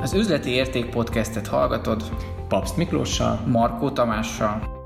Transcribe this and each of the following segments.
Az Üzleti Érték podcastet hallgatod Papst Miklóssal, Markó Tamással.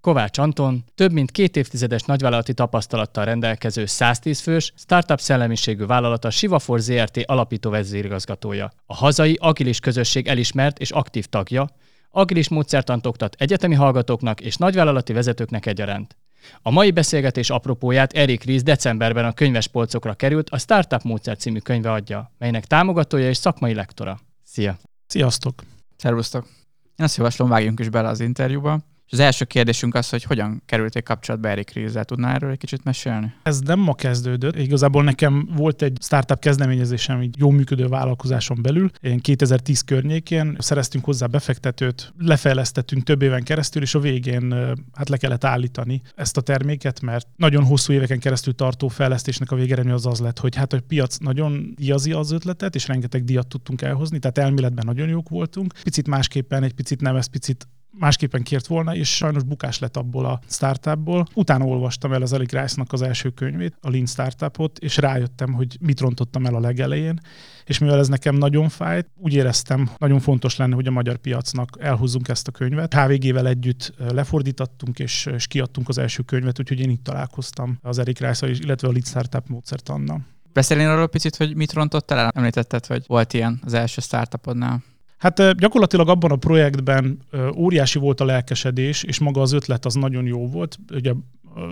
Kovács Anton több mint két évtizedes nagyvállalati tapasztalattal rendelkező 110 fős, startup szellemiségű vállalata Sivafor ZRT alapító vezérigazgatója. A hazai agilis közösség elismert és aktív tagja, agilis módszertant oktat egyetemi hallgatóknak és nagyvállalati vezetőknek egyaránt. A mai beszélgetés apropóját Erik Ries decemberben a könyvespolcokra került, a Startup Módszer című könyve adja, melynek támogatója és szakmai lektora. Szia! Sziasztok! Szervusztok! Én azt javaslom, vágjunk is bele az interjúba. És az első kérdésünk az, hogy hogyan kerülték kapcsolatba Erik Rízzel. Tudnál erről egy kicsit mesélni? Ez nem ma kezdődött. Igazából nekem volt egy startup kezdeményezésem, egy jó működő vállalkozáson belül. Én 2010 környékén szereztünk hozzá befektetőt, lefejlesztettünk több éven keresztül, és a végén hát le kellett állítani ezt a terméket, mert nagyon hosszú éveken keresztül tartó fejlesztésnek a végeredmény az az lett, hogy hát a piac nagyon diazi az ötletet, és rengeteg diat tudtunk elhozni, tehát elméletben nagyon jók voltunk. Picit másképpen, egy picit nem, ez picit másképpen kért volna, és sajnos bukás lett abból a startupból. Utána olvastam el az Eric Rice-nak az első könyvét, a Lean Startupot, és rájöttem, hogy mit rontottam el a legelején, és mivel ez nekem nagyon fájt, úgy éreztem, nagyon fontos lenne, hogy a magyar piacnak elhúzzunk ezt a könyvet. HVG-vel együtt lefordítottunk, és, és kiadtunk az első könyvet, úgyhogy én itt találkoztam az Eric rice illetve a Lean Startup módszertannal. Beszélnél arról picit, hogy mit rontottál el? Említetted, hogy volt ilyen az első startupodnál. Hát gyakorlatilag abban a projektben óriási volt a lelkesedés, és maga az ötlet az nagyon jó volt. Ugye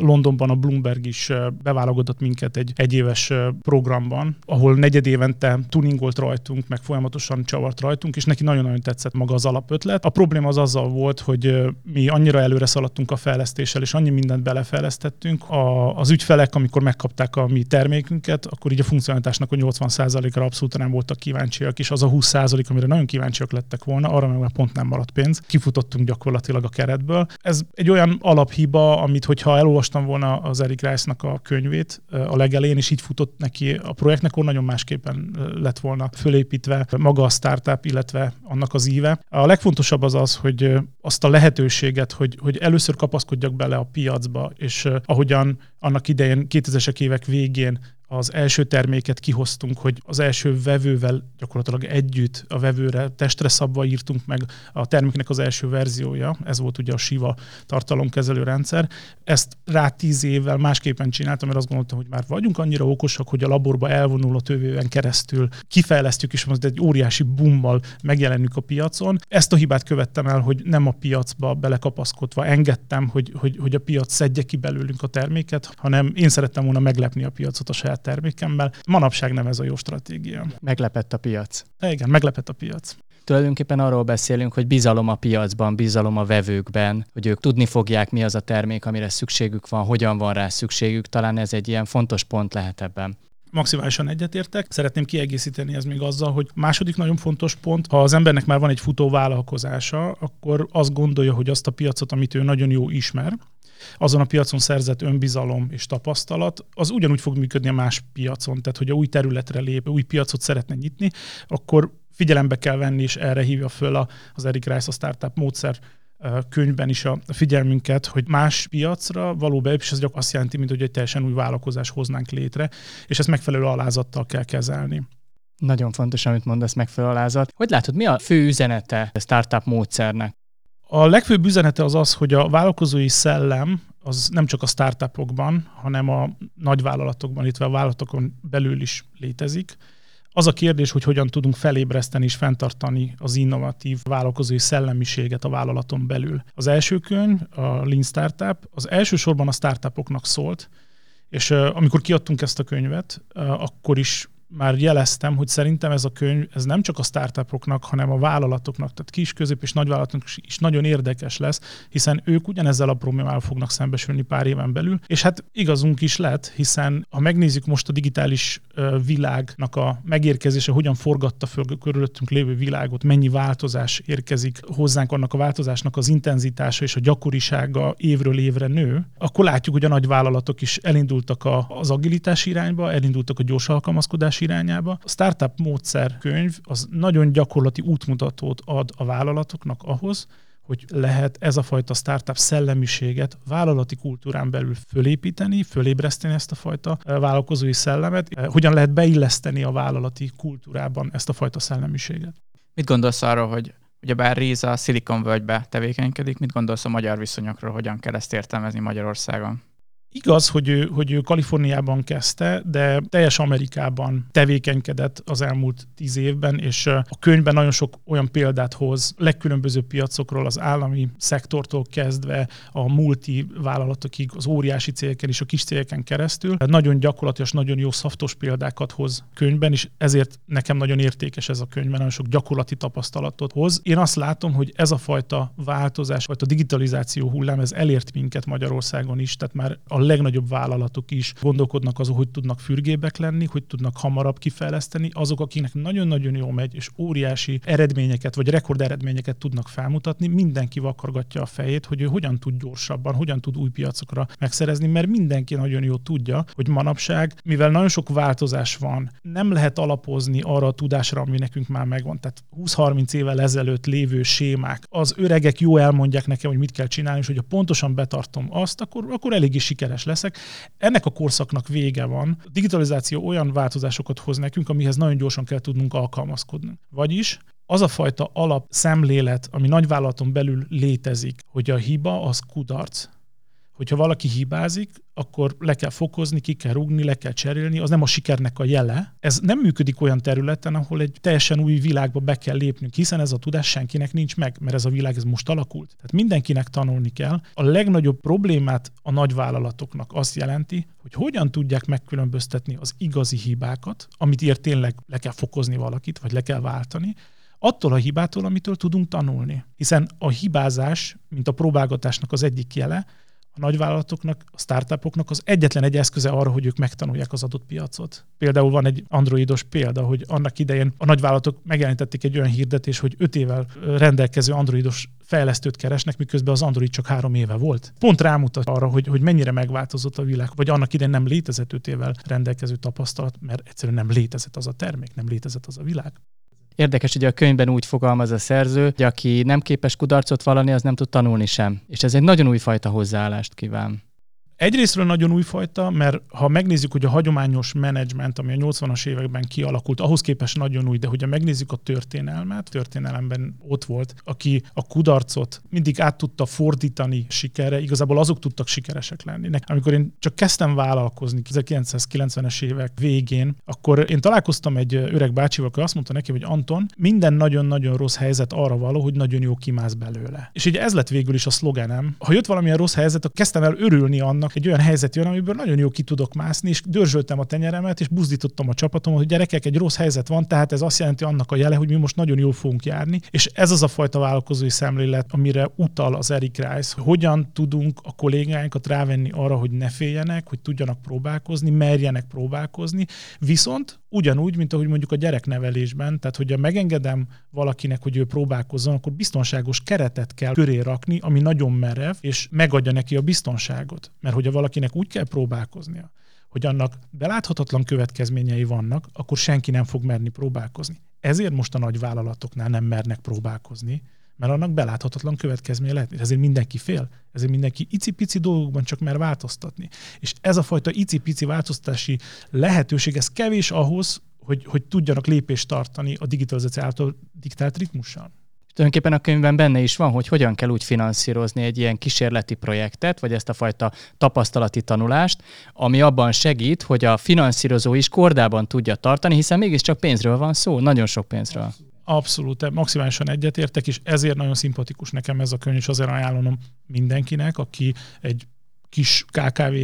Londonban a Bloomberg is beválogatott minket egy egyéves programban, ahol negyed évente tuningolt rajtunk, meg folyamatosan csavart rajtunk, és neki nagyon-nagyon tetszett maga az alapötlet. A probléma az azzal volt, hogy mi annyira előre szaladtunk a fejlesztéssel, és annyi mindent belefejlesztettünk. A, az ügyfelek, amikor megkapták a mi termékünket, akkor így a funkcionalitásnak a 80%-ra abszolút nem voltak kíváncsiak, és az a 20%, amire nagyon kíváncsiak lettek volna, arra meg pont nem maradt pénz. Kifutottunk gyakorlatilag a keretből. Ez egy olyan alaphiba, amit hogyha elolvastam volna az Eric Rice-nak a könyvét a legelején, és így futott neki a projektnek, akkor nagyon másképpen lett volna fölépítve maga a startup, illetve annak az íve. A legfontosabb az az, hogy azt a lehetőséget, hogy, hogy először kapaszkodjak bele a piacba, és ahogyan annak idején 2000-es évek végén az első terméket kihoztunk, hogy az első vevővel gyakorlatilag együtt a vevőre testre szabva írtunk meg a terméknek az első verziója, ez volt ugye a Siva tartalomkezelő rendszer. Ezt rá tíz évvel másképpen csináltam, mert azt gondoltam, hogy már vagyunk annyira okosak, hogy a laborba elvonul a tövően keresztül, kifejlesztjük, és most egy óriási bummal megjelenünk a piacon. Ezt a hibát követtem el, hogy nem a piacba belekapaszkodva engedtem, hogy, hogy, hogy a piac szedje ki belőlünk a terméket, hanem én szerettem volna meglepni a piacot a saját saját termékemmel. Manapság nem ez a jó stratégia. Meglepett a piac. Igen, meglepett a piac. Tulajdonképpen arról beszélünk, hogy bizalom a piacban, bizalom a vevőkben, hogy ők tudni fogják, mi az a termék, amire szükségük van, hogyan van rá szükségük. Talán ez egy ilyen fontos pont lehet ebben maximálisan egyetértek. Szeretném kiegészíteni ez még azzal, hogy második nagyon fontos pont, ha az embernek már van egy futó vállalkozása, akkor azt gondolja, hogy azt a piacot, amit ő nagyon jó ismer, azon a piacon szerzett önbizalom és tapasztalat, az ugyanúgy fog működni a más piacon. Tehát, hogy a új területre lép, új piacot szeretne nyitni, akkor figyelembe kell venni, és erre hívja föl az Eric Rice a Startup módszer könyvben is a figyelmünket, hogy más piacra való be, és ez gyakorlatilag azt jelenti, mint hogy egy teljesen új vállalkozás hoznánk létre, és ezt megfelelő alázattal kell kezelni. Nagyon fontos, amit mondasz, megfelelő alázat. Hogy látod, mi a fő üzenete a startup módszernek? A legfőbb üzenete az az, hogy a vállalkozói szellem az nem csak a startupokban, hanem a nagyvállalatokban, illetve a vállalatokon belül is létezik. Az a kérdés, hogy hogyan tudunk felébreszteni és fenntartani az innovatív vállalkozói szellemiséget a vállalaton belül. Az első könyv, a Lean Startup, az elsősorban a startupoknak szólt, és amikor kiadtunk ezt a könyvet, akkor is már jeleztem, hogy szerintem ez a könyv ez nem csak a startupoknak, hanem a vállalatoknak, tehát kis, közép és nagyvállalatoknak is nagyon érdekes lesz, hiszen ők ugyanezzel a problémával fognak szembesülni pár éven belül, és hát igazunk is lett, hiszen ha megnézzük most a digitális világnak a megérkezése, hogyan forgatta föl körülöttünk lévő világot, mennyi változás érkezik hozzánk, annak a változásnak az intenzitása és a gyakorisága évről évre nő, akkor látjuk, hogy a nagy vállalatok is elindultak az agilitás irányba, elindultak a gyors alkalmazkodás megoldás irányába. A Startup módszer könyv az nagyon gyakorlati útmutatót ad a vállalatoknak ahhoz, hogy lehet ez a fajta startup szellemiséget vállalati kultúrán belül fölépíteni, fölébreszteni ezt a fajta vállalkozói szellemet, hogyan lehet beilleszteni a vállalati kultúrában ezt a fajta szellemiséget. Mit gondolsz arról, hogy ugyebár Riza a Silicon Valley-be tevékenykedik, mit gondolsz a magyar viszonyokról, hogyan kell ezt értelmezni Magyarországon? Igaz, hogy ő, hogy ő Kaliforniában kezdte, de teljes Amerikában tevékenykedett az elmúlt tíz évben, és a könyvben nagyon sok olyan példát hoz legkülönbözőbb piacokról, az állami szektortól kezdve a multi vállalatokig, az óriási cégeken és a kis cégeken keresztül. Nagyon gyakorlatilag, nagyon jó szaftos példákat hoz könyvben, és ezért nekem nagyon értékes ez a könyv, mert nagyon sok gyakorlati tapasztalatot hoz. Én azt látom, hogy ez a fajta változás, vagy a digitalizáció hullám, ez elért minket Magyarországon is, tehát már a legnagyobb vállalatok is gondolkodnak azon, hogy tudnak fürgébek lenni, hogy tudnak hamarabb kifejleszteni. Azok, akiknek nagyon-nagyon jó megy, és óriási eredményeket, vagy rekord eredményeket tudnak felmutatni, mindenki vakargatja a fejét, hogy ő hogyan tud gyorsabban, hogyan tud új piacokra megszerezni, mert mindenki nagyon jó tudja, hogy manapság, mivel nagyon sok változás van, nem lehet alapozni arra a tudásra, ami nekünk már megvan. Tehát 20-30 évvel ezelőtt lévő sémák, az öregek jó elmondják nekem, hogy mit kell csinálni, és hogyha pontosan betartom azt, akkor, akkor eléggé sikeres sikeres leszek. Ennek a korszaknak vége van. A digitalizáció olyan változásokat hoz nekünk, amihez nagyon gyorsan kell tudnunk alkalmazkodni. Vagyis az a fajta alap szemlélet, ami nagyvállalaton belül létezik, hogy a hiba az kudarc, hogyha valaki hibázik, akkor le kell fokozni, ki kell rugni, le kell cserélni, az nem a sikernek a jele. Ez nem működik olyan területen, ahol egy teljesen új világba be kell lépnünk, hiszen ez a tudás senkinek nincs meg, mert ez a világ ez most alakult. Tehát mindenkinek tanulni kell. A legnagyobb problémát a nagyvállalatoknak azt jelenti, hogy hogyan tudják megkülönböztetni az igazi hibákat, amit ért tényleg le kell fokozni valakit, vagy le kell váltani, attól a hibától, amitől tudunk tanulni. Hiszen a hibázás, mint a próbálgatásnak az egyik jele, a nagyvállalatoknak, a startupoknak az egyetlen egy eszköze arra, hogy ők megtanulják az adott piacot. Például van egy androidos példa, hogy annak idején a nagyvállalatok megjelentették egy olyan hirdetés, hogy öt évvel rendelkező androidos fejlesztőt keresnek, miközben az Android csak három éve volt. Pont rámutat arra, hogy, hogy mennyire megváltozott a világ, vagy annak idején nem létezett öt évvel rendelkező tapasztalat, mert egyszerűen nem létezett az a termék, nem létezett az a világ. Érdekes, hogy a könyvben úgy fogalmaz a szerző, hogy aki nem képes kudarcot vallani, az nem tud tanulni sem. És ez egy nagyon újfajta hozzáállást kíván. Egyrésztről nagyon újfajta, mert ha megnézzük, hogy a hagyományos menedzsment, ami a 80-as években kialakult, ahhoz képest nagyon új, de hogyha megnézzük a történelmet, történelemben ott volt, aki a kudarcot mindig át tudta fordítani sikerre, igazából azok tudtak sikeresek lenni. Amikor én csak kezdtem vállalkozni 1990-es évek végén, akkor én találkoztam egy öreg bácsival, aki azt mondta neki, hogy Anton, minden nagyon-nagyon rossz helyzet arra való, hogy nagyon jó kimász belőle. És így ez lett végül is a szlogenem. Ha jött valamilyen rossz helyzet, akkor kezdtem el örülni annak, annak egy olyan helyzet jön, amiből nagyon jó ki tudok mászni, és dörzsöltem a tenyeremet, és buzdítottam a csapatomat, hogy gyerekek, egy rossz helyzet van, tehát ez azt jelenti annak a jele, hogy mi most nagyon jól fogunk járni, és ez az a fajta vállalkozói szemlélet, amire utal az Eric Rice, hogy hogyan tudunk a kollégáinkat rávenni arra, hogy ne féljenek, hogy tudjanak próbálkozni, merjenek próbálkozni, viszont ugyanúgy, mint ahogy mondjuk a gyereknevelésben, tehát hogyha megengedem valakinek, hogy ő próbálkozzon, akkor biztonságos keretet kell köré rakni, ami nagyon merev, és megadja neki a biztonságot. Mert hogyha valakinek úgy kell próbálkoznia, hogy annak beláthatatlan következményei vannak, akkor senki nem fog merni próbálkozni. Ezért most a nagy vállalatoknál nem mernek próbálkozni, mert annak beláthatatlan következménye lehet. Ezért mindenki fél, ezért mindenki icipici dolgokban csak mer változtatni. És ez a fajta icipici változtatási lehetőség, ez kevés ahhoz, hogy, hogy tudjanak lépést tartani a digitalizáció által diktált ritmussal. Tulajdonképpen a könyvben benne is van, hogy hogyan kell úgy finanszírozni egy ilyen kísérleti projektet, vagy ezt a fajta tapasztalati tanulást, ami abban segít, hogy a finanszírozó is kordában tudja tartani, hiszen mégiscsak pénzről van szó, nagyon sok pénzről. Abszolút, maximálisan egyetértek, és ezért nagyon szimpatikus nekem ez a könyv, és azért ajánlom mindenkinek, aki egy kis KKV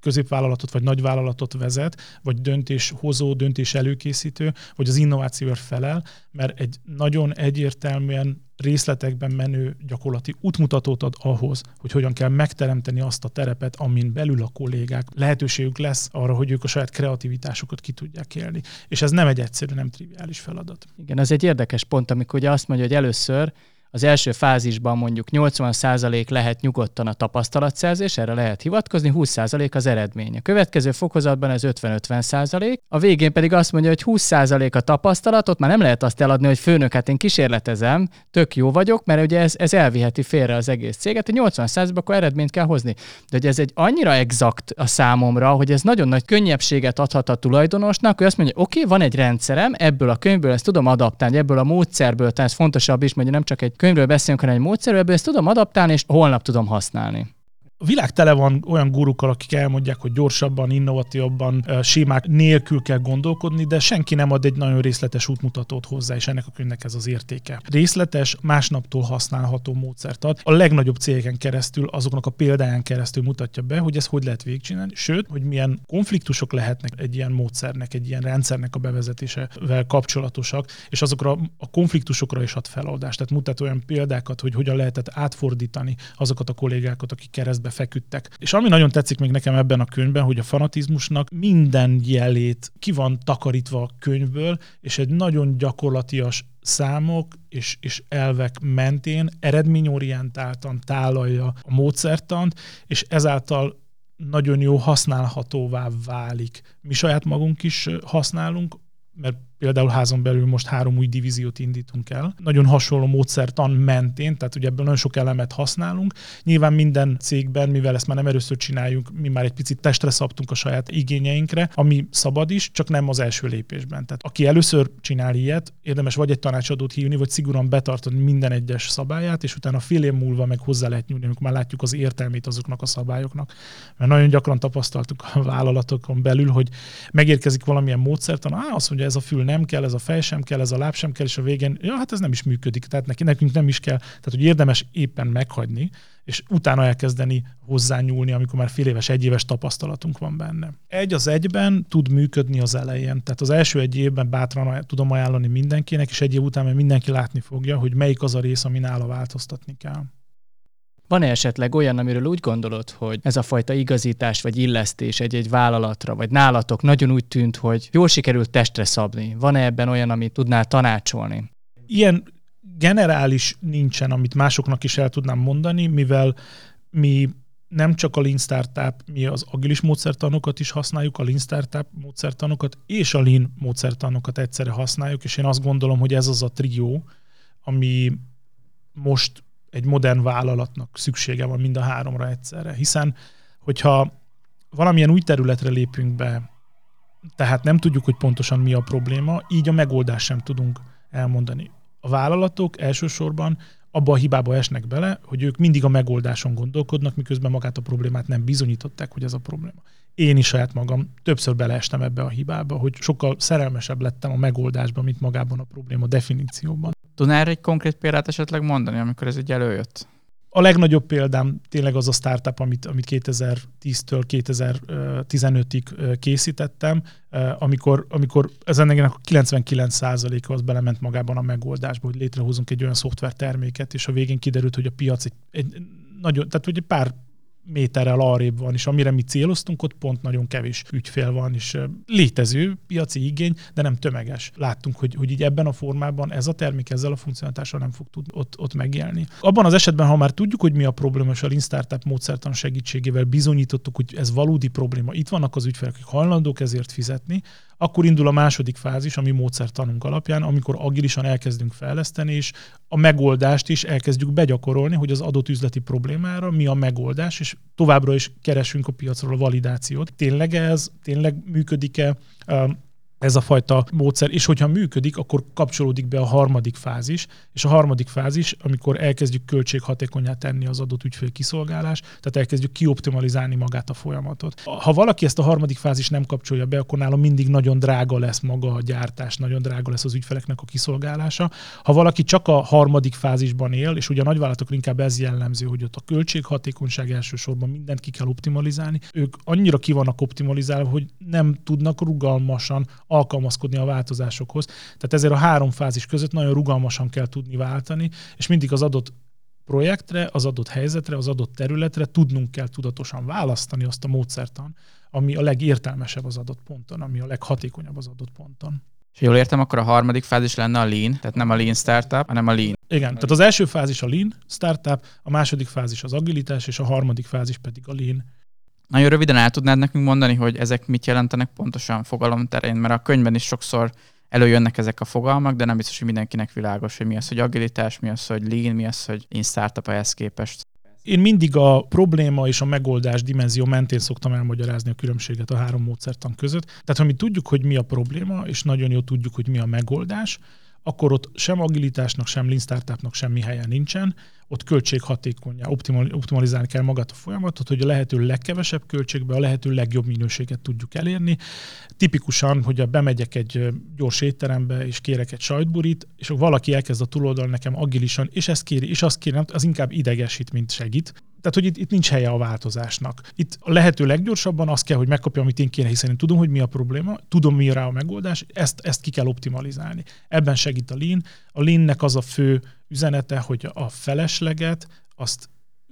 középvállalatot vagy nagyvállalatot vezet, vagy döntéshozó, döntés előkészítő, vagy az innovációért felel, mert egy nagyon egyértelműen részletekben menő gyakorlati útmutatót ad ahhoz, hogy hogyan kell megteremteni azt a terepet, amin belül a kollégák lehetőségük lesz arra, hogy ők a saját kreativitásukat ki tudják élni. És ez nem egy egyszerű, nem triviális feladat. Igen, ez egy érdekes pont, amikor ugye azt mondja, hogy először az első fázisban mondjuk 80% lehet nyugodtan a tapasztalatszerzés, erre lehet hivatkozni, 20% az eredmény. A következő fokozatban ez 50-50%, a végén pedig azt mondja, hogy 20% a tapasztalatot, már nem lehet azt eladni, hogy főnök, hát én kísérletezem, tök jó vagyok, mert ugye ez, ez elviheti félre az egész céget, hogy 80%-ban akkor eredményt kell hozni. De hogy ez egy annyira exakt a számomra, hogy ez nagyon nagy könnyebbséget adhat a tulajdonosnak, hogy azt mondja, oké, okay, van egy rendszerem, ebből a könyvből ezt tudom adaptálni, ebből a módszerből, tehát ez fontosabb is, hogy nem csak egy könyvről beszélünk, hanem egy módszerről, ebből ezt tudom adaptálni, és holnap tudom használni. A világ tele van olyan gurukkal, akik elmondják, hogy gyorsabban, innovatívabban, sémák nélkül kell gondolkodni, de senki nem ad egy nagyon részletes útmutatót hozzá, és ennek a könyvnek ez az értéke. Részletes, másnaptól használható módszert ad. A legnagyobb cégeken keresztül, azoknak a példáján keresztül mutatja be, hogy ez hogy lehet végigcsinálni, sőt, hogy milyen konfliktusok lehetnek egy ilyen módszernek, egy ilyen rendszernek a bevezetésevel kapcsolatosak, és azokra a konfliktusokra is ad feloldást. Tehát mutat olyan példákat, hogy hogyan lehetett átfordítani azokat a kollégákat, akik keresztbe helyzetbe feküdtek. És ami nagyon tetszik még nekem ebben a könyvben, hogy a fanatizmusnak minden jelét ki van takarítva a könyvből, és egy nagyon gyakorlatias számok és, és elvek mentén eredményorientáltan tálalja a módszertant, és ezáltal nagyon jó használhatóvá válik. Mi saját magunk is használunk, mert például házon belül most három új divíziót indítunk el. Nagyon hasonló módszertan mentén, tehát ugye ebből nagyon sok elemet használunk. Nyilván minden cégben, mivel ezt már nem először csináljuk, mi már egy picit testre szabtunk a saját igényeinkre, ami szabad is, csak nem az első lépésben. Tehát aki először csinál ilyet, érdemes vagy egy tanácsadót hívni, vagy szigorúan betartani minden egyes szabályát, és utána fél év múlva meg hozzá lehet nyúlni, amikor már látjuk az értelmét azoknak a szabályoknak. Mert nagyon gyakran tapasztaltuk a vállalatokon belül, hogy megérkezik valamilyen módszertan, á, azt mondja, ez a fül nem kell, ez a fej sem kell, ez a láb sem kell, és a végén, ja, hát ez nem is működik, tehát neki, nekünk nem is kell. Tehát, hogy érdemes éppen meghagyni, és utána elkezdeni hozzányúlni, amikor már fél éves, egy éves tapasztalatunk van benne. Egy az egyben tud működni az elején. Tehát az első egy évben bátran tudom ajánlani mindenkinek, és egy év után mindenki látni fogja, hogy melyik az a rész, ami nála változtatni kell. Van-e esetleg olyan, amiről úgy gondolod, hogy ez a fajta igazítás vagy illesztés egy-egy vállalatra, vagy nálatok nagyon úgy tűnt, hogy jól sikerült testre szabni? Van-e ebben olyan, amit tudnál tanácsolni? Ilyen generális nincsen, amit másoknak is el tudnám mondani, mivel mi nem csak a Lean Startup, mi az agilis módszertanokat is használjuk, a Lean Startup módszertanokat és a Lean módszertanokat egyszerre használjuk, és én azt gondolom, hogy ez az a trió, ami most egy modern vállalatnak szüksége van mind a háromra egyszerre. Hiszen, hogyha valamilyen új területre lépünk be, tehát nem tudjuk, hogy pontosan mi a probléma, így a megoldást sem tudunk elmondani. A vállalatok elsősorban abba a hibába esnek bele, hogy ők mindig a megoldáson gondolkodnak, miközben magát a problémát nem bizonyították, hogy ez a probléma. Én is saját magam többször beleestem ebbe a hibába, hogy sokkal szerelmesebb lettem a megoldásban, mint magában a probléma definícióban. Tudnál erre egy konkrét példát esetleg mondani, amikor ez így előjött? A legnagyobb példám tényleg az a startup, amit, amit 2010-től 2015-ig készítettem, amikor, amikor ez ennek a 99%-a az belement magában a megoldásba, hogy létrehozunk egy olyan szoftverterméket, és a végén kiderült, hogy a piac egy, egy nagyon, tehát hogy egy pár méterrel arrébb van, és amire mi céloztunk, ott pont nagyon kevés ügyfél van, és létező piaci igény, de nem tömeges. Láttunk, hogy, hogy így ebben a formában ez a termék ezzel a funkcionalitással nem fog tudni ott, ott megjelni. Abban az esetben, ha már tudjuk, hogy mi a probléma, és a Lean Startup módszertan segítségével bizonyítottuk, hogy ez valódi probléma, itt vannak az ügyfelek, akik hajlandók ezért fizetni, akkor indul a második fázis, ami módszertanunk alapján, amikor agilisan elkezdünk fejleszteni, és a megoldást is elkezdjük begyakorolni, hogy az adott üzleti problémára mi a megoldás, és továbbra is keresünk a piacról a validációt. Tényleg ez, tényleg működik-e? Ez a fajta módszer, és hogyha működik, akkor kapcsolódik be a harmadik fázis, és a harmadik fázis, amikor elkezdjük költséghatékonyá tenni az adott ügyfél kiszolgálás, tehát elkezdjük kioptimalizálni magát a folyamatot. Ha valaki ezt a harmadik fázis nem kapcsolja be, akkor nála mindig nagyon drága lesz maga a gyártás, nagyon drága lesz az ügyfeleknek a kiszolgálása. Ha valaki csak a harmadik fázisban él, és ugye a nagyvállalatokra inkább ez jellemző, hogy ott a költséghatékonyság elsősorban mindent ki kell optimalizálni, ők annyira ki vannak optimalizálva, hogy nem tudnak rugalmasan alkalmazkodni a változásokhoz. Tehát ezért a három fázis között nagyon rugalmasan kell tudni váltani, és mindig az adott projektre, az adott helyzetre, az adott területre tudnunk kell tudatosan választani azt a módszertan, ami a legértelmesebb az adott ponton, ami a leghatékonyabb az adott ponton. És jól értem, akkor a harmadik fázis lenne a Lean, tehát nem a Lean Startup, hanem a Lean. Igen, tehát az első fázis a lean startup, a második fázis az agilitás, és a harmadik fázis pedig a lean. Nagyon röviden el tudnád nekünk mondani, hogy ezek mit jelentenek pontosan fogalom terén, mert a könyvben is sokszor előjönnek ezek a fogalmak, de nem biztos, hogy mindenkinek világos, hogy mi az, hogy agilitás, mi az, hogy lean, mi az, hogy in startup ehhez képest. Én mindig a probléma és a megoldás dimenzió mentén szoktam elmagyarázni a különbséget a három módszertan között. Tehát ha mi tudjuk, hogy mi a probléma, és nagyon jól tudjuk, hogy mi a megoldás, akkor ott sem agilitásnak, sem lean startupnak semmi helye nincsen, ott költséghatékonyá, optimalizálni kell magát a folyamatot, hogy a lehető legkevesebb költségbe a lehető legjobb minőséget tudjuk elérni. Tipikusan, hogy bemegyek egy gyors étterembe, és kérek egy sajtburit, és valaki elkezd a túloldal nekem agilisan, és ezt kéri, és azt kéri, az inkább idegesít, mint segít. Tehát, hogy itt, itt nincs helye a változásnak. Itt a lehető leggyorsabban azt kell, hogy megkapja, amit én kéne, hiszen én tudom, hogy mi a probléma, tudom, mi rá a megoldás, ezt, ezt ki kell optimalizálni. Ebben segít a Lean. A Leannek az a fő üzenete, hogy a felesleget azt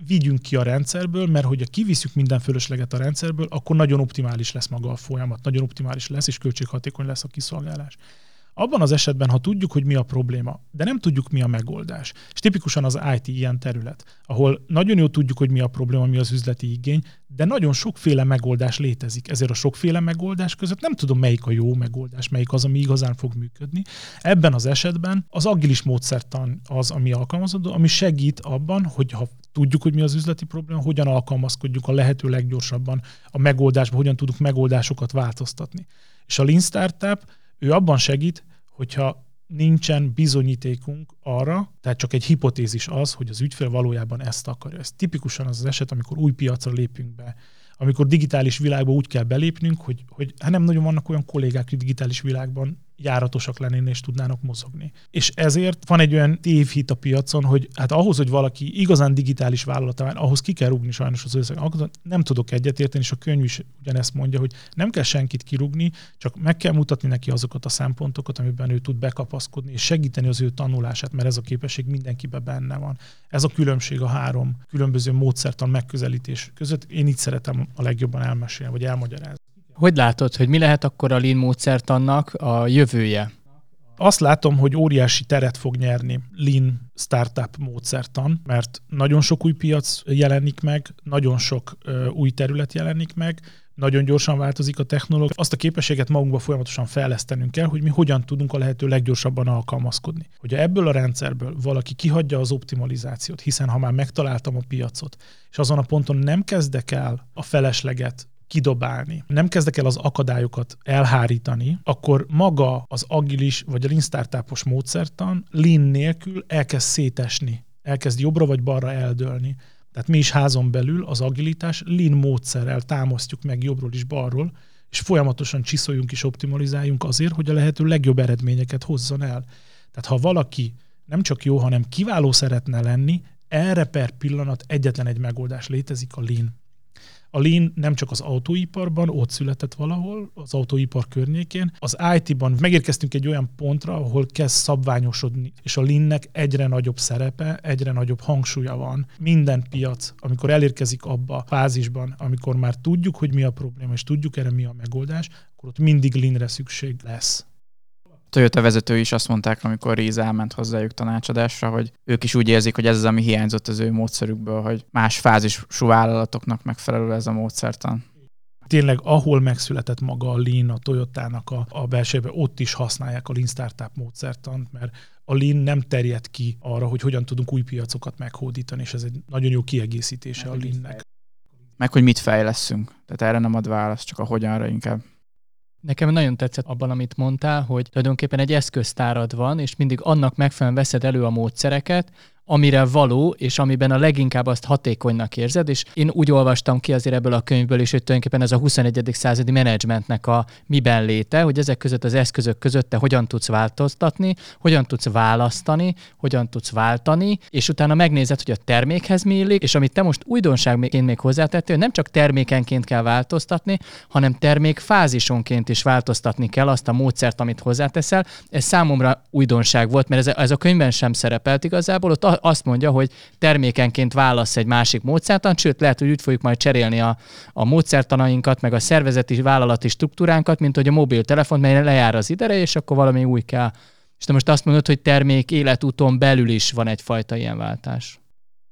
vigyünk ki a rendszerből, mert hogyha kiviszük minden fölösleget a rendszerből, akkor nagyon optimális lesz maga a folyamat, nagyon optimális lesz, és költséghatékony lesz a kiszolgálás. Abban az esetben, ha tudjuk, hogy mi a probléma, de nem tudjuk, mi a megoldás, és tipikusan az IT ilyen terület, ahol nagyon jól tudjuk, hogy mi a probléma, mi az üzleti igény, de nagyon sokféle megoldás létezik. Ezért a sokféle megoldás között nem tudom, melyik a jó megoldás, melyik az, ami igazán fog működni. Ebben az esetben az agilis módszertan az, ami alkalmazható, ami segít abban, hogy ha tudjuk, hogy mi az üzleti probléma, hogyan alkalmazkodjuk a lehető leggyorsabban a megoldásba, hogyan tudunk megoldásokat változtatni. És a Lean Startup ő abban segít, hogyha nincsen bizonyítékunk arra, tehát csak egy hipotézis az, hogy az ügyfél valójában ezt akarja. Ez tipikusan az az eset, amikor új piacra lépünk be, amikor digitális világba úgy kell belépnünk, hogy, hogy hát nem nagyon vannak olyan kollégák digitális világban, járatosak lennének és tudnának mozogni. És ezért van egy olyan tévhit a piacon, hogy hát ahhoz, hogy valaki igazán digitális vállalata van, ahhoz ki kell rúgni sajnos az összeg. Nem tudok egyetérteni, és a könyv is ugyanezt mondja, hogy nem kell senkit kirúgni, csak meg kell mutatni neki azokat a szempontokat, amiben ő tud bekapaszkodni, és segíteni az ő tanulását, mert ez a képesség mindenkiben benne van. Ez a különbség a három különböző módszertan megközelítés között. Én így szeretem a legjobban elmesélni, vagy elmagyarázni. Hogy látod, hogy mi lehet akkor a Lean módszertannak a jövője? Azt látom, hogy óriási teret fog nyerni Lean startup módszertan, mert nagyon sok új piac jelenik meg, nagyon sok ö, új terület jelenik meg, nagyon gyorsan változik a technológia. Azt a képességet magunkba folyamatosan fejlesztenünk kell, hogy mi hogyan tudunk a lehető leggyorsabban alkalmazkodni. Hogyha ebből a rendszerből valaki kihagyja az optimalizációt, hiszen ha már megtaláltam a piacot, és azon a ponton nem kezdek el a felesleget kidobálni, nem kezdek el az akadályokat elhárítani, akkor maga az agilis vagy a lean startupos módszertan lean nélkül elkezd szétesni, elkezd jobbra vagy balra eldőlni. Tehát mi is házon belül az agilitás lean módszerrel támasztjuk meg jobbról is balról, és folyamatosan csiszoljunk és optimalizáljunk azért, hogy a lehető legjobb eredményeket hozzon el. Tehát ha valaki nem csak jó, hanem kiváló szeretne lenni, erre per pillanat egyetlen egy megoldás létezik, a lean. A Lean nem csak az autóiparban, ott született valahol, az autóipar környékén. Az IT-ban megérkeztünk egy olyan pontra, ahol kezd szabványosodni, és a Leannek egyre nagyobb szerepe, egyre nagyobb hangsúlya van. Minden piac, amikor elérkezik abba a fázisban, amikor már tudjuk, hogy mi a probléma, és tudjuk erre mi a megoldás, akkor ott mindig Leanre szükség lesz. Toyota vezető is azt mondták, amikor Ríz elment hozzájuk tanácsadásra, hogy ők is úgy érzik, hogy ez az, ami hiányzott az ő módszerükből, hogy más fázisú vállalatoknak megfelelő ez a módszertan. Tényleg, ahol megszületett maga a Lean a Toyotának a, a belsejében, ott is használják a Lean Startup módszertant, mert a Lean nem terjed ki arra, hogy hogyan tudunk új piacokat meghódítani, és ez egy nagyon jó kiegészítése meg a Leannek. Meg hogy mit fejleszünk. Tehát erre nem ad választ, csak a hogyanra inkább. Nekem nagyon tetszett abban, amit mondtál, hogy tulajdonképpen egy eszköztárad van, és mindig annak megfelelően veszed elő a módszereket, amire való, és amiben a leginkább azt hatékonynak érzed, és én úgy olvastam ki azért ebből a könyvből is, hogy tulajdonképpen ez a 21. századi menedzsmentnek a miben léte, hogy ezek között az eszközök között te hogyan tudsz változtatni, hogyan tudsz választani, hogyan tudsz váltani, és utána megnézed, hogy a termékhez mi illik, és amit te most újdonságként még hozzátettél, hogy nem csak termékenként kell változtatni, hanem termék fázisonként is változtatni kell azt a módszert, amit hozzáteszel. Ez számomra újdonság volt, mert ez, ez a könyvben sem szerepelt igazából, ott azt mondja, hogy termékenként válasz egy másik módszertan, sőt lehet, hogy úgy fogjuk majd cserélni a, a módszertanainkat, meg a szervezeti vállalati struktúránkat, mint hogy a mobiltelefon, mely lejár az idere, és akkor valami új kell És te most azt mondod, hogy termék életúton belül is van egyfajta ilyen váltás.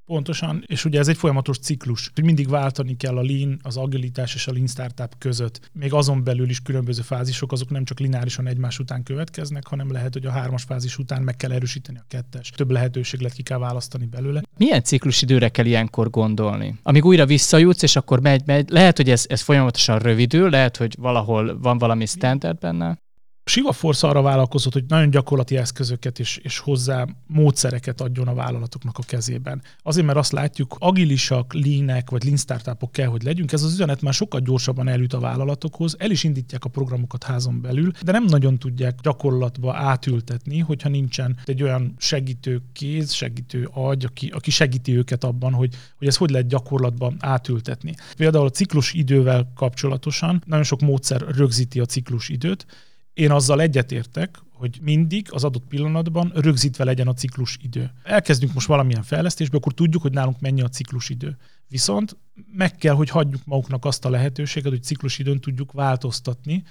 Pontosan, és ugye ez egy folyamatos ciklus, hogy mindig váltani kell a lean, az agilitás és a lean startup között. Még azon belül is különböző fázisok, azok nem csak lineárisan egymás után következnek, hanem lehet, hogy a hármas fázis után meg kell erősíteni a kettes. Több lehetőség lett ki kell választani belőle. Milyen ciklusidőre kell ilyenkor gondolni? Amíg újra visszajutsz, és akkor megy, megy. Lehet, hogy ez, ez folyamatosan rövidül, lehet, hogy valahol van valami standard benne. Siva Force arra vállalkozott, hogy nagyon gyakorlati eszközöket és, és hozzá módszereket adjon a vállalatoknak a kezében. Azért, mert azt látjuk, agilisak, leanek vagy lean startupok kell, hogy legyünk. Ez az üzenet már sokkal gyorsabban eljut a vállalatokhoz, el is indítják a programokat házon belül, de nem nagyon tudják gyakorlatba átültetni, hogyha nincsen egy olyan segítő kéz, segítő agy, aki, aki segíti őket abban, hogy, hogy ez hogy lehet gyakorlatban átültetni. Például a ciklus idővel kapcsolatosan nagyon sok módszer rögzíti a ciklus időt, én azzal egyetértek, hogy mindig az adott pillanatban rögzítve legyen a ciklus idő. Elkezdünk most valamilyen fejlesztésbe, akkor tudjuk, hogy nálunk mennyi a ciklus idő. Viszont meg kell, hogy hagyjuk maguknak azt a lehetőséget, hogy ciklus időn tudjuk változtatni,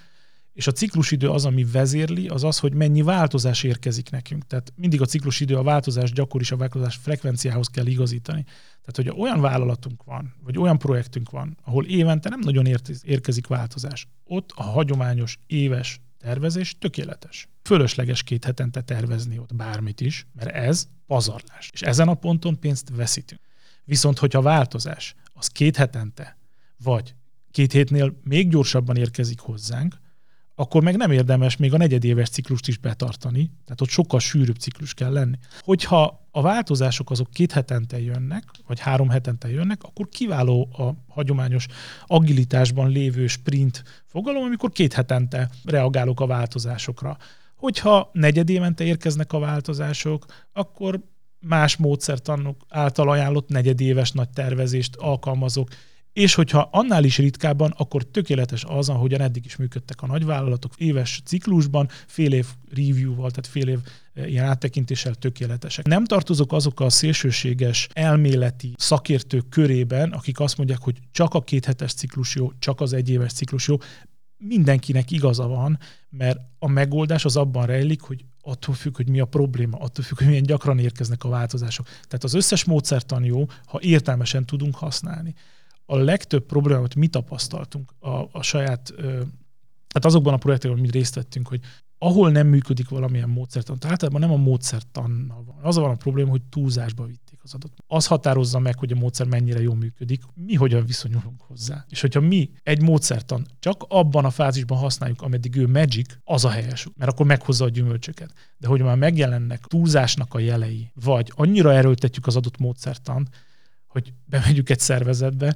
és a ciklusidő az, ami vezérli, az az, hogy mennyi változás érkezik nekünk. Tehát mindig a ciklusidő a változás gyakor is a változás frekvenciához kell igazítani. Tehát, hogyha olyan vállalatunk van, vagy olyan projektünk van, ahol évente nem nagyon érkezik változás, ott a hagyományos éves tervezés tökéletes. Fölösleges két hetente tervezni ott bármit is, mert ez pazarlás. És ezen a ponton pénzt veszítünk. Viszont, hogyha változás az két hetente, vagy két hétnél még gyorsabban érkezik hozzánk, akkor meg nem érdemes még a negyedéves ciklust is betartani, tehát ott sokkal sűrűbb ciklus kell lenni. Hogyha a változások azok két hetente jönnek, vagy három hetente jönnek, akkor kiváló a hagyományos agilitásban lévő sprint fogalom, amikor két hetente reagálok a változásokra. Hogyha negyedévente érkeznek a változások, akkor más módszertanok által ajánlott negyedéves nagy tervezést alkalmazok, és hogyha annál is ritkábban, akkor tökéletes az, ahogyan eddig is működtek a nagyvállalatok, éves ciklusban, fél év review-val, tehát fél év e, ilyen áttekintéssel tökéletesek. Nem tartozok azok a szélsőséges elméleti szakértők körében, akik azt mondják, hogy csak a kéthetes ciklus jó, csak az egyéves ciklus jó. Mindenkinek igaza van, mert a megoldás az abban rejlik, hogy attól függ, hogy mi a probléma, attól függ, hogy milyen gyakran érkeznek a változások. Tehát az összes módszertan jó, ha értelmesen tudunk használni a legtöbb problémát mi tapasztaltunk a, a saját, hát azokban a projektekben, amit részt vettünk, hogy ahol nem működik valamilyen módszertan, tehát általában nem a módszertannal van. Az van a probléma, hogy túlzásba vitték az adott. Az határozza meg, hogy a módszer mennyire jól működik, mi hogyan viszonyulunk hozzá. És hogyha mi egy módszertan csak abban a fázisban használjuk, ameddig ő magic, az a helyes, mert akkor meghozza a gyümölcsöket. De hogy már megjelennek túlzásnak a jelei, vagy annyira erőltetjük az adott módszertan, hogy bemegyünk egy szervezetbe,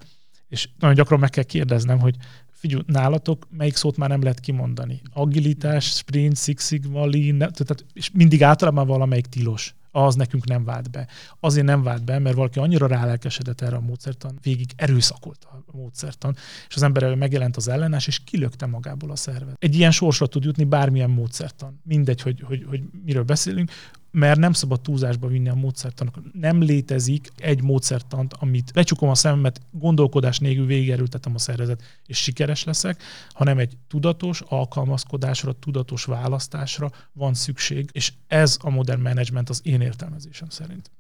és nagyon gyakran meg kell kérdeznem, hogy figyelj, nálatok melyik szót már nem lehet kimondani? Agilitás, sprint, Six Sigma, Lean, tehát, és mindig általában valamelyik tilos. Az nekünk nem vált be. Azért nem vált be, mert valaki annyira rálelkesedett erre a módszertan, végig erőszakolt a módszertan, és az ember megjelent az ellenes, és kilökte magából a szervet. Egy ilyen sorsra tud jutni bármilyen módszertan. Mindegy, hogy, hogy, hogy miről beszélünk mert nem szabad túlzásba vinni a módszertanok. Nem létezik egy módszertant, amit lecsukom a szememet, gondolkodás nélkül végigerültetem a szervezet, és sikeres leszek, hanem egy tudatos alkalmazkodásra, tudatos választásra van szükség, és ez a modern management az én értelmezésem szerint.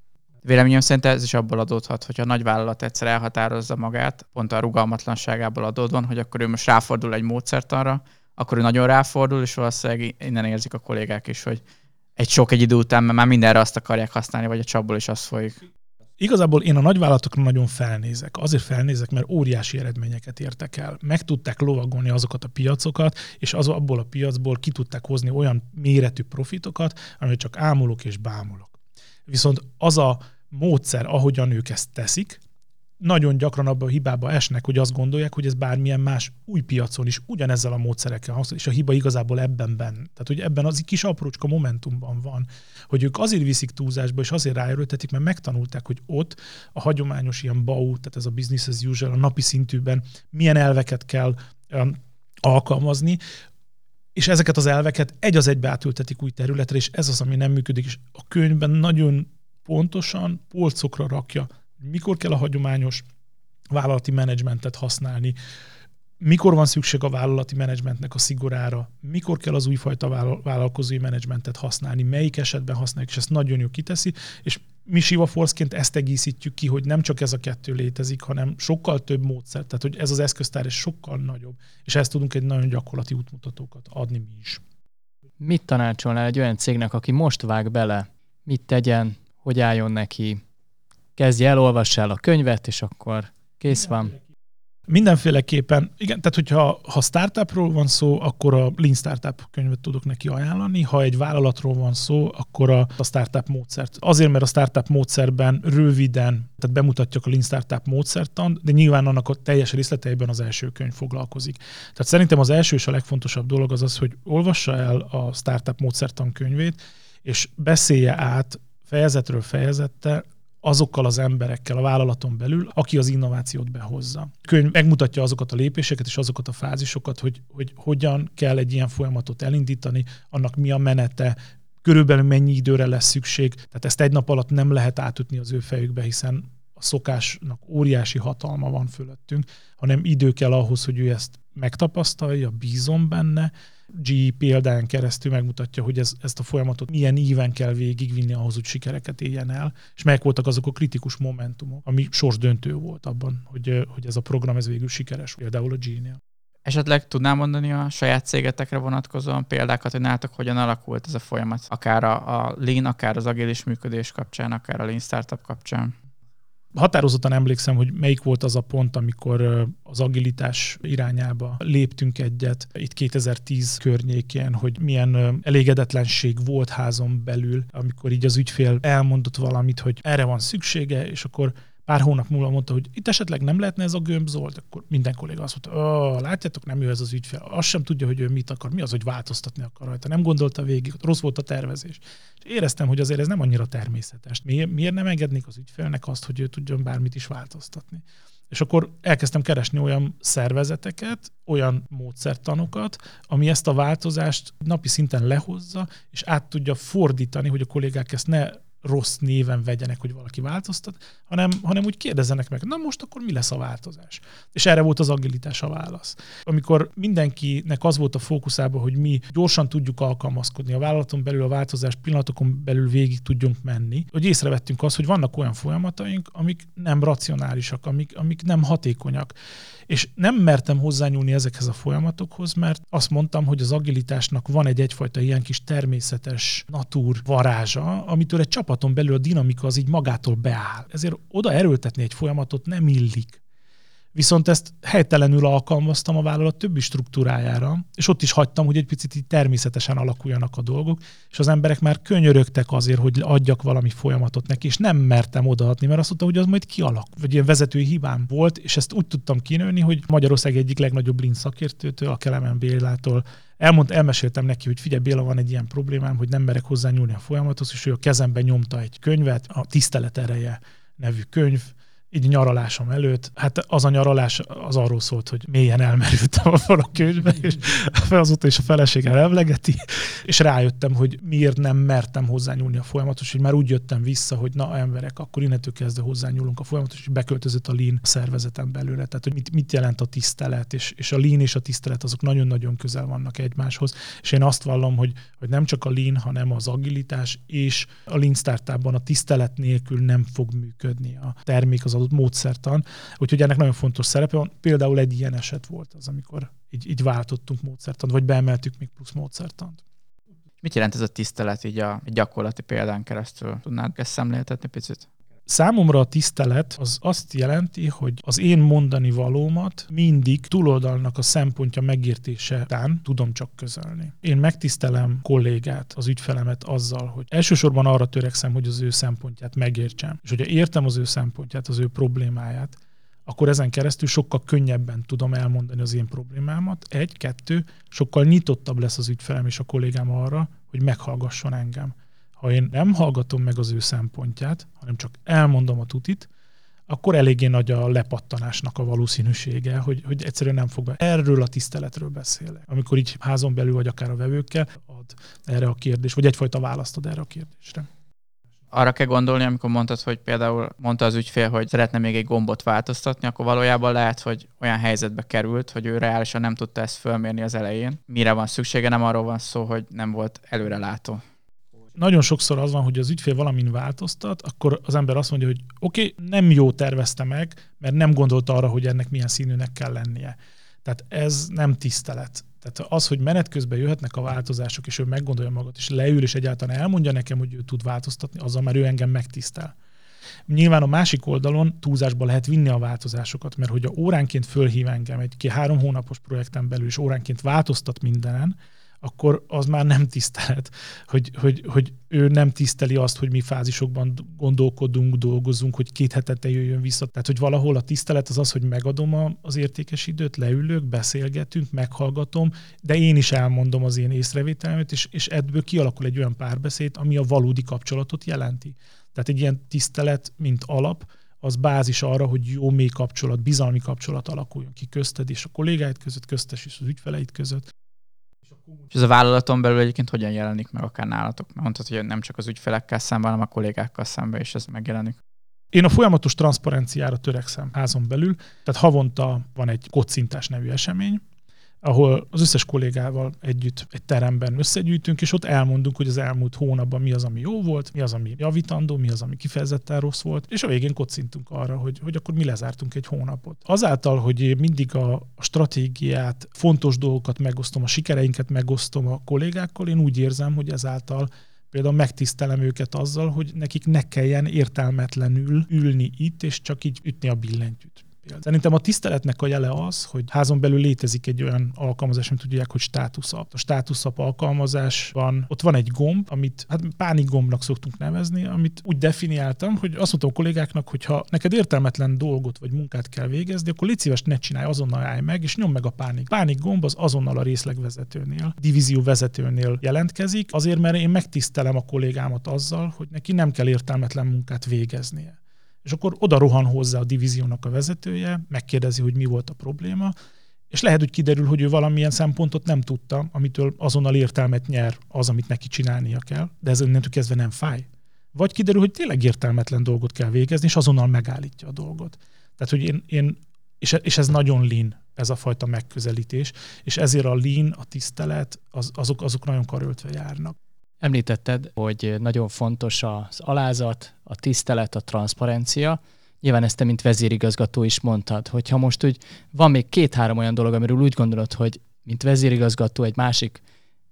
Véleményem szerint ez is abból adódhat, hogy a nagyvállalat egyszer elhatározza magát, pont a rugalmatlanságából adódóan, hogy akkor ő most ráfordul egy módszertanra, akkor ő nagyon ráfordul, és valószínűleg innen érzik a kollégák is, hogy egy sok egy idő után, mert már mindenre azt akarják használni, vagy a csapból is az folyik. Igazából én a nagyvállalatokra nagyon felnézek. Azért felnézek, mert óriási eredményeket értek el. Meg tudták lovagolni azokat a piacokat, és az abból a piacból ki tudták hozni olyan méretű profitokat, amit csak ámulok és bámulok. Viszont az a módszer, ahogyan ők ezt teszik, nagyon gyakran abban a hibába esnek, hogy azt gondolják, hogy ez bármilyen más új piacon is ugyanezzel a módszerekkel használ, és a hiba igazából ebben benne. Tehát, hogy ebben az kis aprócska momentumban van, hogy ők azért viszik túlzásba, és azért ráerőltetik, mert megtanulták, hogy ott a hagyományos ilyen BAU, tehát ez a business as usual, a napi szintűben milyen elveket kell um, alkalmazni, és ezeket az elveket egy az egybe átültetik új területre, és ez az, ami nem működik, és a könyvben nagyon pontosan polcokra rakja mikor kell a hagyományos vállalati menedzsmentet használni, mikor van szükség a vállalati menedzsmentnek a szigorára, mikor kell az újfajta vállalkozói menedzsmentet használni, melyik esetben használjuk, és ezt nagyon jó kiteszi, és mi Siva Force-ként ezt egészítjük ki, hogy nem csak ez a kettő létezik, hanem sokkal több módszer, tehát hogy ez az eszköztár is sokkal nagyobb, és ezt tudunk egy nagyon gyakorlati útmutatókat adni mi is. Mit tanácsolnál egy olyan cégnek, aki most vág bele, mit tegyen, hogy álljon neki, kezdje el, olvass el a könyvet, és akkor kész van. Mindenféleképpen, igen, tehát hogyha ha startupról van szó, akkor a Lean Startup könyvet tudok neki ajánlani, ha egy vállalatról van szó, akkor a, a startup módszert. Azért, mert a startup módszerben röviden, tehát bemutatjuk a Lean Startup módszertan, de nyilván annak a teljes részleteiben az első könyv foglalkozik. Tehát szerintem az első és a legfontosabb dolog az az, hogy olvassa el a startup módszertan könyvét, és beszélje át fejezetről fejezette azokkal az emberekkel a vállalaton belül, aki az innovációt behozza. Könyv megmutatja azokat a lépéseket és azokat a fázisokat, hogy, hogy hogyan kell egy ilyen folyamatot elindítani, annak mi a menete, körülbelül mennyi időre lesz szükség. Tehát ezt egy nap alatt nem lehet átütni az ő fejükbe, hiszen a szokásnak óriási hatalma van fölöttünk, hanem idő kell ahhoz, hogy ő ezt megtapasztalja, bízom benne, G példán keresztül megmutatja, hogy ez, ezt a folyamatot milyen íven kell végigvinni ahhoz, hogy sikereket éljen el, és melyek voltak azok a kritikus momentumok, ami sorsdöntő volt abban, hogy, hogy ez a program ez végül sikeres, például a G-nél. Esetleg tudnál mondani a saját cégetekre vonatkozóan példákat, hogy nálatok hogyan alakult ez a folyamat, akár a, a Lean, akár az agilis működés kapcsán, akár a Lean Startup kapcsán? Határozottan emlékszem, hogy melyik volt az a pont, amikor az agilitás irányába léptünk egyet, itt 2010 környékén, hogy milyen elégedetlenség volt házon belül, amikor így az ügyfél elmondott valamit, hogy erre van szüksége, és akkor pár hónap múlva mondta, hogy itt esetleg nem lehetne ez a gömbzolt, akkor minden kolléga azt mondta, látjátok, nem ő ez az ügyfél, azt sem tudja, hogy ő mit akar, mi az, hogy változtatni akar rajta, nem gondolta végig, rossz volt a tervezés. És éreztem, hogy azért ez nem annyira természetes. Miért, miért nem engednék az ügyfélnek azt, hogy ő tudjon bármit is változtatni? És akkor elkezdtem keresni olyan szervezeteket, olyan módszertanokat, ami ezt a változást napi szinten lehozza, és át tudja fordítani, hogy a kollégák ezt ne rossz néven vegyenek, hogy valaki változtat, hanem, hanem úgy kérdezzenek meg, na most akkor mi lesz a változás? És erre volt az agilitás a válasz. Amikor mindenkinek az volt a fókuszában, hogy mi gyorsan tudjuk alkalmazkodni a vállalaton belül, a változás pillanatokon belül végig tudjunk menni, hogy észrevettünk azt, hogy vannak olyan folyamataink, amik nem racionálisak, amik, amik nem hatékonyak. És nem mertem hozzányúlni ezekhez a folyamatokhoz, mert azt mondtam, hogy az agilitásnak van egy egyfajta ilyen kis természetes natúr varázsa, amitől egy csapaton belül a dinamika az így magától beáll. Ezért oda erőltetni egy folyamatot nem illik. Viszont ezt helytelenül alkalmaztam a vállalat többi struktúrájára, és ott is hagytam, hogy egy picit így természetesen alakuljanak a dolgok, és az emberek már könyörögtek azért, hogy adjak valami folyamatot neki, és nem mertem odaadni, mert azt mondta, hogy az majd kialak, vagy ilyen vezetői hibám volt, és ezt úgy tudtam kinőni, hogy Magyarország egyik legnagyobb Lean szakértőtől, a Kelemen Bélától elmond, elmeséltem neki, hogy figyelj Béla, van egy ilyen problémám, hogy nem merek hozzányúlni a folyamathoz, és ő a kezembe nyomta egy könyvet, a Tisztelet ereje nevű könyv, így nyaralásom előtt, hát az a nyaralás az arról szólt, hogy mélyen elmerültem a a könyvbe, és azóta is a feleségem emlegeti, és rájöttem, hogy miért nem mertem hozzányúlni a folyamatos, hogy már úgy jöttem vissza, hogy na emberek, akkor innentől kezdve hozzányúlunk a folyamatos, és beköltözött a lean szervezeten belőle. Tehát, hogy mit, mit jelent a tisztelet, és, és a lean és a tisztelet azok nagyon-nagyon közel vannak egymáshoz. És én azt vallom, hogy, hogy nem csak a lean, hanem az agilitás és a lean startupban a tisztelet nélkül nem fog működni a termék, az adott módszertan. Úgyhogy ennek nagyon fontos szerepe van. Például egy ilyen eset volt az, amikor így, így váltottunk módszertant, vagy beemeltük még plusz módszertant. Mit jelent ez a tisztelet így a gyakorlati példán keresztül? Tudnád ezt szemléltetni picit? Számomra a tisztelet az azt jelenti, hogy az én mondani valómat mindig túloldalnak a szempontja megértése után tudom csak közölni. Én megtisztelem kollégát, az ügyfelemet azzal, hogy elsősorban arra törekszem, hogy az ő szempontját megértsem. És hogyha értem az ő szempontját, az ő problémáját, akkor ezen keresztül sokkal könnyebben tudom elmondani az én problémámat. Egy, kettő, sokkal nyitottabb lesz az ügyfelem és a kollégám arra, hogy meghallgasson engem. Ha én nem hallgatom meg az ő szempontját, hanem csak elmondom a tutit, akkor eléggé nagy a lepattanásnak a valószínűsége, hogy, hogy egyszerűen nem fog be. Erről a tiszteletről beszélek. Amikor így házon belül vagy akár a vevőkkel ad erre a kérdés, vagy egyfajta választ ad erre a kérdésre. Arra kell gondolni, amikor mondtad, hogy például mondta az ügyfél, hogy szeretne még egy gombot változtatni, akkor valójában lehet, hogy olyan helyzetbe került, hogy ő reálisan nem tudta ezt fölmérni az elején. Mire van szüksége, nem arról van szó, hogy nem volt előrelátó nagyon sokszor az van, hogy az ügyfél valamin változtat, akkor az ember azt mondja, hogy oké, okay, nem jó tervezte meg, mert nem gondolta arra, hogy ennek milyen színűnek kell lennie. Tehát ez nem tisztelet. Tehát az, hogy menet közben jöhetnek a változások, és ő meggondolja magát, és leül, és egyáltalán elmondja nekem, hogy ő tud változtatni, azzal már ő engem megtisztel. Nyilván a másik oldalon túlzásba lehet vinni a változásokat, mert hogyha óránként fölhív engem egy ki három hónapos projekten belül, és óránként változtat mindenen, akkor az már nem tisztelet, hogy, hogy, hogy ő nem tiszteli azt, hogy mi fázisokban gondolkodunk, dolgozunk, hogy két hetete jöjjön vissza. Tehát, hogy valahol a tisztelet az az, hogy megadom az értékes időt, leülök, beszélgetünk, meghallgatom, de én is elmondom az én észrevételmet, és, és ebből kialakul egy olyan párbeszéd, ami a valódi kapcsolatot jelenti. Tehát egy ilyen tisztelet, mint alap, az bázis arra, hogy jó mély kapcsolat, bizalmi kapcsolat alakuljon ki közted és a kollégáid között, köztes és az ügyfeleid között. És ez a vállalaton belül egyébként hogyan jelenik meg akár nálatok? Mert mondtad, hogy nem csak az ügyfelekkel szemben, hanem a kollégákkal szemben is ez megjelenik. Én a folyamatos transzparenciára törekszem házon belül, tehát havonta van egy kocintás nevű esemény, ahol az összes kollégával együtt egy teremben összegyűjtünk, és ott elmondunk, hogy az elmúlt hónapban mi az, ami jó volt, mi az, ami javítandó, mi az, ami kifejezetten rossz volt, és a végén kocintunk arra, hogy, hogy akkor mi lezártunk egy hónapot. Azáltal, hogy mindig a, stratégiát, fontos dolgokat megosztom, a sikereinket megosztom a kollégákkal, én úgy érzem, hogy ezáltal például megtisztelem őket azzal, hogy nekik ne kelljen értelmetlenül ülni itt, és csak így ütni a billentyűt példa. Szerintem a tiszteletnek a jele az, hogy házon belül létezik egy olyan alkalmazás, amit tudják, hogy státuszap. A státuszap alkalmazásban ott van egy gomb, amit hát pánik gombnak szoktunk nevezni, amit úgy definiáltam, hogy azt mondtam a kollégáknak, hogy ha neked értelmetlen dolgot vagy munkát kell végezni, akkor légy szíves, ne csinálj, azonnal állj meg, és nyom meg a pánik. Pánik gomb az azonnal a részlegvezetőnél, divízió vezetőnél jelentkezik, azért mert én megtisztelem a kollégámat azzal, hogy neki nem kell értelmetlen munkát végeznie és akkor oda rohan hozzá a divíziónak a vezetője, megkérdezi, hogy mi volt a probléma, és lehet, hogy kiderül, hogy ő valamilyen szempontot nem tudta, amitől azonnal értelmet nyer az, amit neki csinálnia kell, de ez innentől kezdve nem fáj. Vagy kiderül, hogy tényleg értelmetlen dolgot kell végezni, és azonnal megállítja a dolgot. Tehát, hogy én, én és, és ez nagyon lean, ez a fajta megközelítés, és ezért a lean, a tisztelet, az, azok, azok nagyon karöltve járnak. Említetted, hogy nagyon fontos az alázat, a tisztelet, a transzparencia. Nyilván ezt te, mint vezérigazgató is mondtad, hogyha most úgy van még két-három olyan dolog, amiről úgy gondolod, hogy mint vezérigazgató egy másik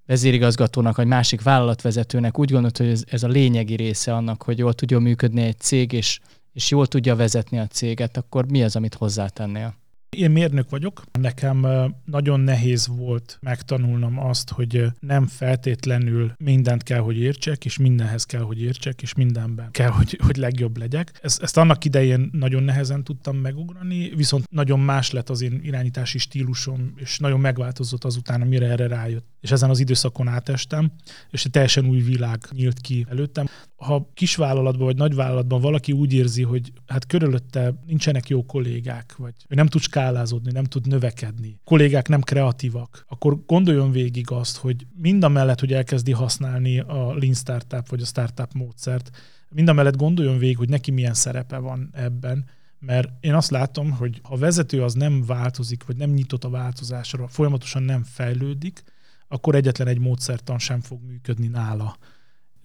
vezérigazgatónak, vagy másik vállalatvezetőnek úgy gondolod, hogy ez, ez a lényegi része annak, hogy jól tudja működni egy cég, és, és jól tudja vezetni a céget, akkor mi az, amit hozzátennél? Én mérnök vagyok. Nekem nagyon nehéz volt megtanulnom azt, hogy nem feltétlenül mindent kell, hogy értsek, és mindenhez kell, hogy értsek, és mindenben kell, hogy, hogy legjobb legyek. Ezt, ezt annak idején nagyon nehezen tudtam megugrani, viszont nagyon más lett az én irányítási stílusom, és nagyon megváltozott azután, amire erre rájött. És ezen az időszakon átestem, és egy teljesen új világ nyílt ki előttem ha kisvállalatban vagy nagyvállalatban valaki úgy érzi, hogy hát körülötte nincsenek jó kollégák, vagy ő nem tud skálázódni, nem tud növekedni, kollégák nem kreatívak, akkor gondoljon végig azt, hogy mind a mellett, hogy elkezdi használni a Lean Startup vagy a startup módszert, mind a mellett gondoljon végig, hogy neki milyen szerepe van ebben, mert én azt látom, hogy ha a vezető az nem változik, vagy nem nyitott a változásra, folyamatosan nem fejlődik, akkor egyetlen egy módszertan sem fog működni nála.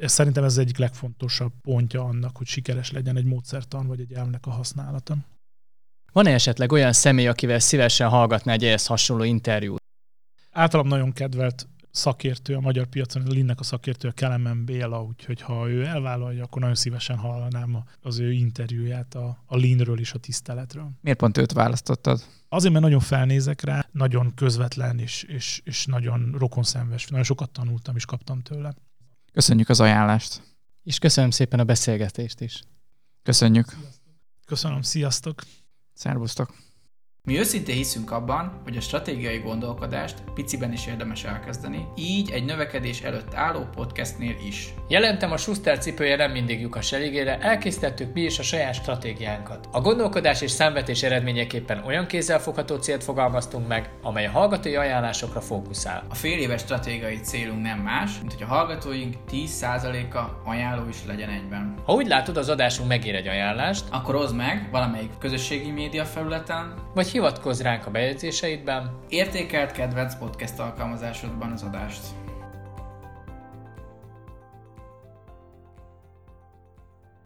Szerintem ez az egyik legfontosabb pontja annak, hogy sikeres legyen egy módszertan vagy egy elvnek a használata. Van-e esetleg olyan személy, akivel szívesen hallgatná egy ehhez hasonló interjút? Általam nagyon kedvelt szakértő a magyar piacon, a Linnek a szakértő a Kelemen Béla, úgyhogy ha ő elvállalja, akkor nagyon szívesen hallanám az ő interjúját a, a Leanről és a tiszteletről. Miért pont őt választottad? Azért, mert nagyon felnézek rá, nagyon közvetlen és, és, és nagyon rokonszenves. Nagyon sokat tanultam és kaptam tőle. Köszönjük az ajánlást. És köszönöm szépen a beszélgetést is. Köszönjük. Köszönöm, sziasztok. Szervusztok. Mi őszintén hiszünk abban, hogy a stratégiai gondolkodást piciben is érdemes elkezdeni, így egy növekedés előtt álló podcastnél is. Jelentem a Schuster cipője nem mindig lyukas elégére, elkészítettük mi is a saját stratégiánkat. A gondolkodás és számvetés eredményeképpen olyan kézzelfogható célt fogalmaztunk meg, amely a hallgatói ajánlásokra fókuszál. A fél éves stratégiai célunk nem más, mint hogy a hallgatóink 10%-a ajánló is legyen egyben. Ha úgy látod, az adásunk megér egy ajánlást, Akkor hozd meg valamelyik közösségi média felületen, vagy hivatkozz ránk a bejegyzéseidben, értékelt kedvenc podcast alkalmazásodban az adást.